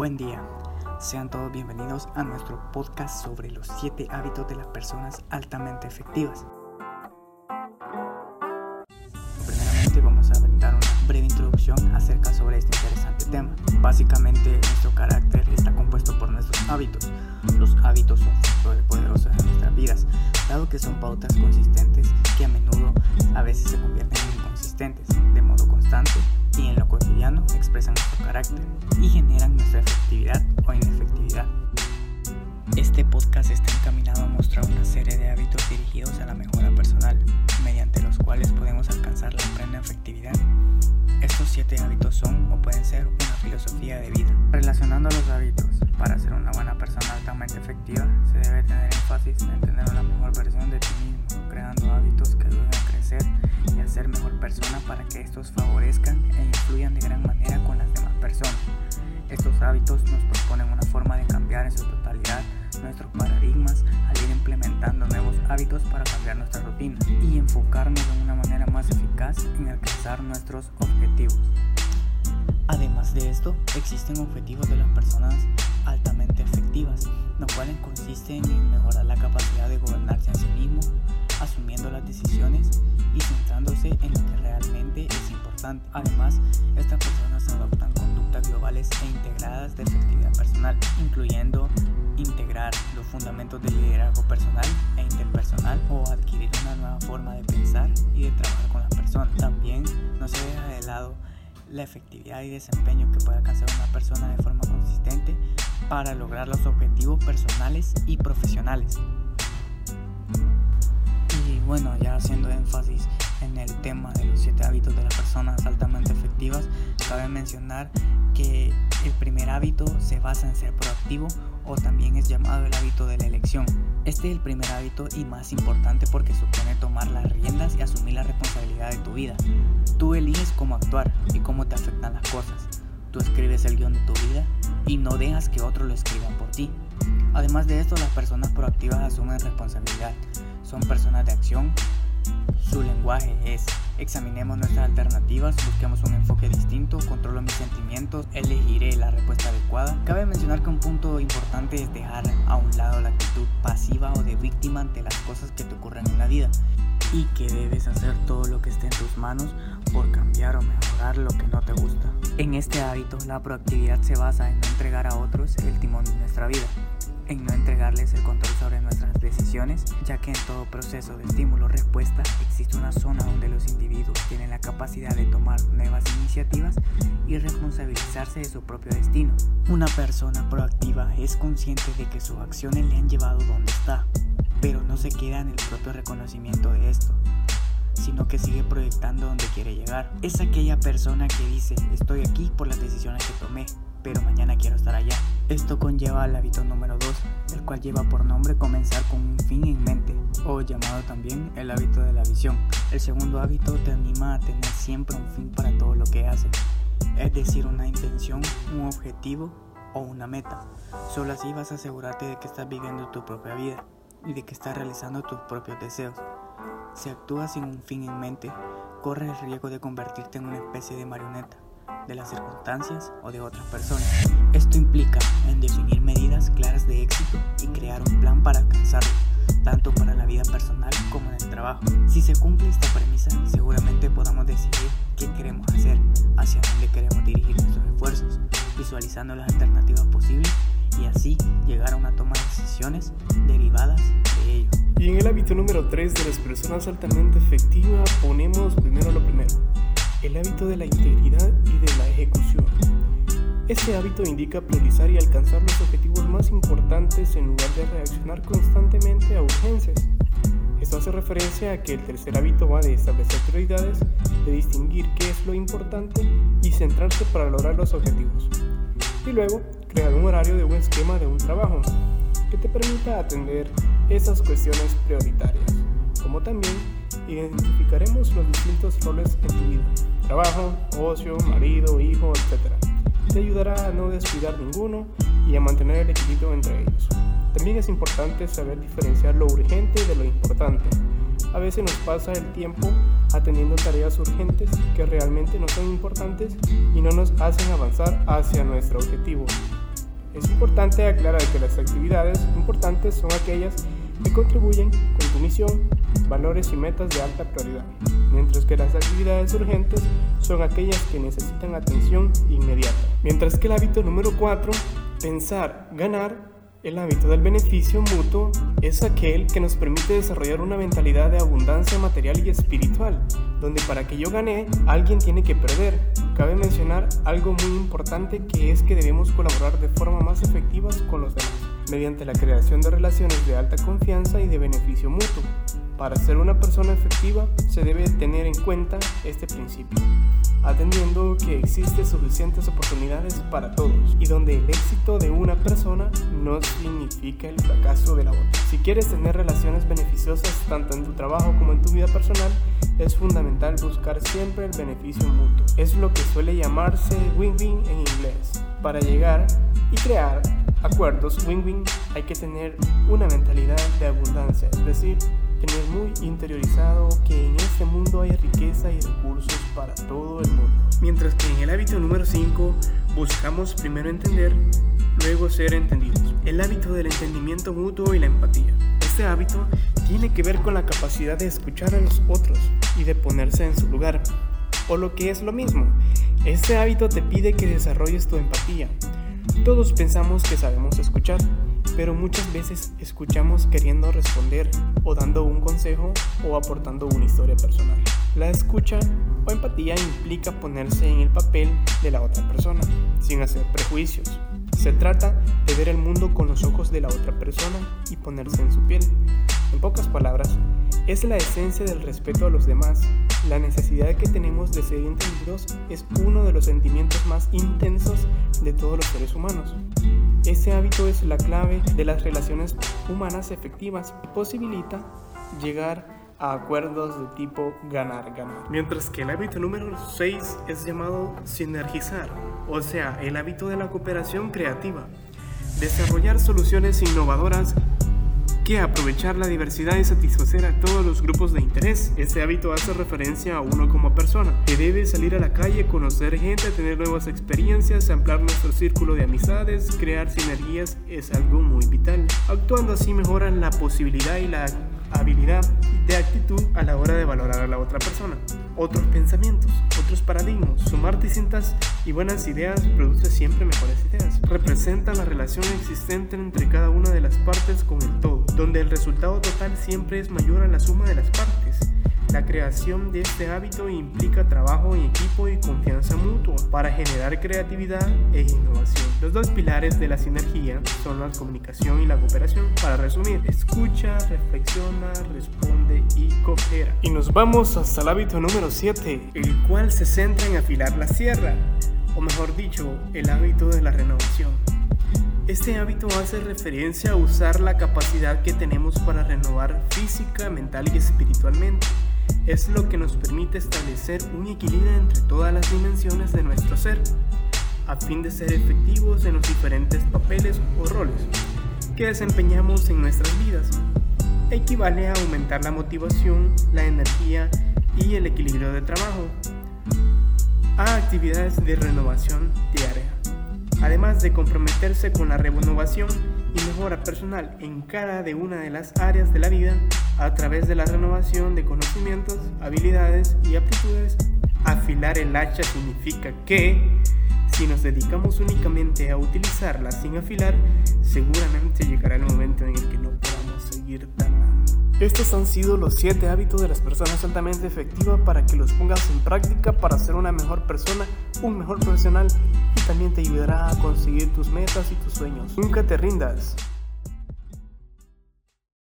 Buen día, sean todos bienvenidos a nuestro podcast sobre los 7 hábitos de las personas altamente efectivas. Primeramente vamos a brindar una breve introducción acerca sobre este interesante tema. Básicamente nuestro carácter está compuesto por nuestros hábitos. Los hábitos son factores poderosos en nuestras vidas, dado que son pautas consistentes que a menudo a veces se convierten Este podcast está encaminado a mostrar una serie de hábitos dirigidos a la mejora personal, mediante los cuales podemos alcanzar la plena efectividad. Estos siete hábitos son o pueden ser una filosofía de vida. Relacionando los hábitos, para ser una buena persona altamente efectiva, se debe tener énfasis en tener una mejor versión de ti mismo, creando hábitos que ayuden a crecer y a ser mejor persona para que estos favorezcan e influyan de gran manera con las demás personas. Estos hábitos nos proponen una forma de cambiar en su totalidad nuestros paradigmas al ir implementando nuevos hábitos para cambiar nuestra rutina y enfocarnos de una manera más eficaz en alcanzar nuestros objetivos. Además de esto, existen objetivos de las personas altamente efectivas, los cuales consisten en mejorar la capacidad de gobernarse a sí mismo, asumiendo las decisiones y centrándose en lo que realmente es importante. Además, estas personas adoptan conductas globales e integradas de efectividad personal, incluyendo integrar los fundamentos del liderazgo personal e interpersonal o adquirir una nueva forma de pensar y de trabajar con las personas. También no se deja de lado la efectividad y desempeño que puede alcanzar una persona de forma consistente para lograr los objetivos personales y profesionales. Y bueno, ya haciendo énfasis en el tema de los siete hábitos de las personas altamente efectivas, cabe mencionar el primer hábito se basa en ser proactivo o también es llamado el hábito de la elección. Este es el primer hábito y más importante porque supone tomar las riendas y asumir la responsabilidad de tu vida. Tú eliges cómo actuar y cómo te afectan las cosas. Tú escribes el guion de tu vida y no dejas que otros lo escriban por ti. Además de esto, las personas proactivas asumen responsabilidad. Son personas de acción. Su lenguaje es examinemos nuestras alternativas, busquemos un enfoque distinto, controlo mis sentimientos, elegiré la respuesta adecuada. Cabe mencionar que un punto importante es dejar a un lado la actitud pasiva o de víctima ante las cosas que te ocurren en la vida y que debes hacer todo lo que esté en tus manos por cambiar o mejorar lo que no te gusta. En este hábito, la proactividad se basa en no entregar a otros el timón de nuestra vida, en no entregarles el control sobre nuestras decisiones, ya que en todo proceso de estímulo-respuesta existe una zona donde los individuos tienen la capacidad de tomar nuevas iniciativas y responsabilizarse de su propio destino. Una persona proactiva es consciente de que sus acciones le han llevado donde está, pero no se queda en el propio reconocimiento de esto, sino que sigue proyectando donde quiere llegar. Es aquella persona que dice, estoy aquí por las decisiones que tomé, pero mañana quiero estar allá. Esto conlleva al hábito número 2, el cual lleva por nombre comenzar con un fin en mente, o llamado también el hábito de la visión. El segundo hábito te anima a tener siempre un fin para todo lo que haces, es decir, una intención, un objetivo o una meta. Solo así vas a asegurarte de que estás viviendo tu propia vida y de que estás realizando tus propios deseos. Si actúas sin un fin en mente, corres el riesgo de convertirte en una especie de marioneta de las circunstancias o de otras personas. Esto implica en definir medidas claras de éxito y crear un plan para alcanzarlo, tanto para la vida personal como en el trabajo. Si se cumple esta premisa, seguramente podamos decidir qué queremos hacer, hacia dónde queremos dirigir nuestros esfuerzos, visualizando las alternativas posibles y así llegar a una toma de decisiones derivadas de ello. Y en el hábito número 3 de las personas altamente efectivas ponemos primero lo primero el hábito de la integridad y de la ejecución. Este hábito indica priorizar y alcanzar los objetivos más importantes en lugar de reaccionar constantemente a urgencias. Esto hace referencia a que el tercer hábito va de establecer prioridades, de distinguir qué es lo importante y centrarse para lograr los objetivos. Y luego, crear un horario de un esquema de un trabajo que te permita atender esas cuestiones prioritarias, como también identificaremos los distintos roles en tu vida, trabajo, ocio, marido, hijo, etc. Te ayudará a no descuidar ninguno y a mantener el equilibrio entre ellos. También es importante saber diferenciar lo urgente de lo importante. A veces nos pasa el tiempo atendiendo tareas urgentes que realmente no son importantes y no nos hacen avanzar hacia nuestro objetivo. Es importante aclarar que las actividades importantes son aquellas que contribuyen con tu misión, valores y metas de alta prioridad, mientras que las actividades urgentes son aquellas que necesitan atención inmediata. Mientras que el hábito número 4, pensar, ganar, el hábito del beneficio mutuo es aquel que nos permite desarrollar una mentalidad de abundancia material y espiritual, donde para que yo gane, alguien tiene que perder. Cabe mencionar algo muy importante que es que debemos colaborar de forma más efectiva con los demás, mediante la creación de relaciones de alta confianza y de beneficio mutuo. Para ser una persona efectiva se debe tener en cuenta este principio atendiendo que existen suficientes oportunidades para todos y donde el éxito de una persona no significa el fracaso de la otra. Si quieres tener relaciones beneficiosas tanto en tu trabajo como en tu vida personal, es fundamental buscar siempre el beneficio mutuo. Es lo que suele llamarse win-win en inglés. Para llegar y crear acuerdos win-win hay que tener una mentalidad de abundancia, es decir, tener muy interiorizado que en este mundo hay riqueza y recursos para todo el mundo. Mientras que en el hábito número 5 buscamos primero entender, luego ser entendidos. El hábito del entendimiento mutuo y la empatía. Este hábito tiene que ver con la capacidad de escuchar a los otros y de ponerse en su lugar. O lo que es lo mismo, este hábito te pide que desarrolles tu empatía. Todos pensamos que sabemos escuchar, pero muchas veces escuchamos queriendo responder o dando un consejo o aportando una historia personal. La escucha o empatía implica ponerse en el papel de la otra persona, sin hacer prejuicios. Se trata de ver el mundo con los ojos de la otra persona y ponerse en su piel. En pocas palabras, es la esencia del respeto a los demás. La necesidad que tenemos de ser entendidos es uno de los sentimientos más intensos de todos los seres humanos. Ese hábito es la clave de las relaciones humanas efectivas posibilita llegar a acuerdos de tipo ganar-ganar. Mientras que el hábito número 6 es llamado sinergizar, o sea, el hábito de la cooperación creativa. Desarrollar soluciones innovadoras aprovechar la diversidad y satisfacer a todos los grupos de interés. Este hábito hace referencia a uno como persona, que debe salir a la calle, conocer gente, tener nuevas experiencias, ampliar nuestro círculo de amistades, crear sinergias es algo muy vital. Actuando así mejoran la posibilidad y la habilidad de actitud a la hora de valorar a la otra persona. Otros pensamientos, otros paradigmas, sumar distintas y buenas ideas produce siempre mejores ideas. Representa la relación existente entre cada una de las partes con el todo, donde el resultado total siempre es mayor a la suma de las partes. La creación de este hábito implica trabajo en equipo y confianza mutua para generar creatividad e innovación. Los dos pilares de la sinergia son la comunicación y la cooperación. Para resumir, escucha, reflexiona, responde y coopera. Y nos vamos hasta el hábito número 7, el cual se centra en afilar la sierra, o mejor dicho, el hábito de la renovación. Este hábito hace referencia a usar la capacidad que tenemos para renovar física, mental y espiritualmente es lo que nos permite establecer un equilibrio entre todas las dimensiones de nuestro ser, a fin de ser efectivos en los diferentes papeles o roles que desempeñamos en nuestras vidas. Equivale a aumentar la motivación, la energía y el equilibrio de trabajo, a actividades de renovación diaria, además de comprometerse con la renovación y mejora personal en cada de una de las áreas de la vida a través de la renovación de conocimientos, habilidades y aptitudes. Afilar el hacha significa que si nos dedicamos únicamente a utilizarla sin afilar, seguramente llegará el momento en el que no podamos seguir talando. Estos han sido los 7 hábitos de las personas altamente efectivas para que los pongas en práctica para ser una mejor persona, un mejor profesional también te ayudará a conseguir tus metas y tus sueños. Nunca te rindas.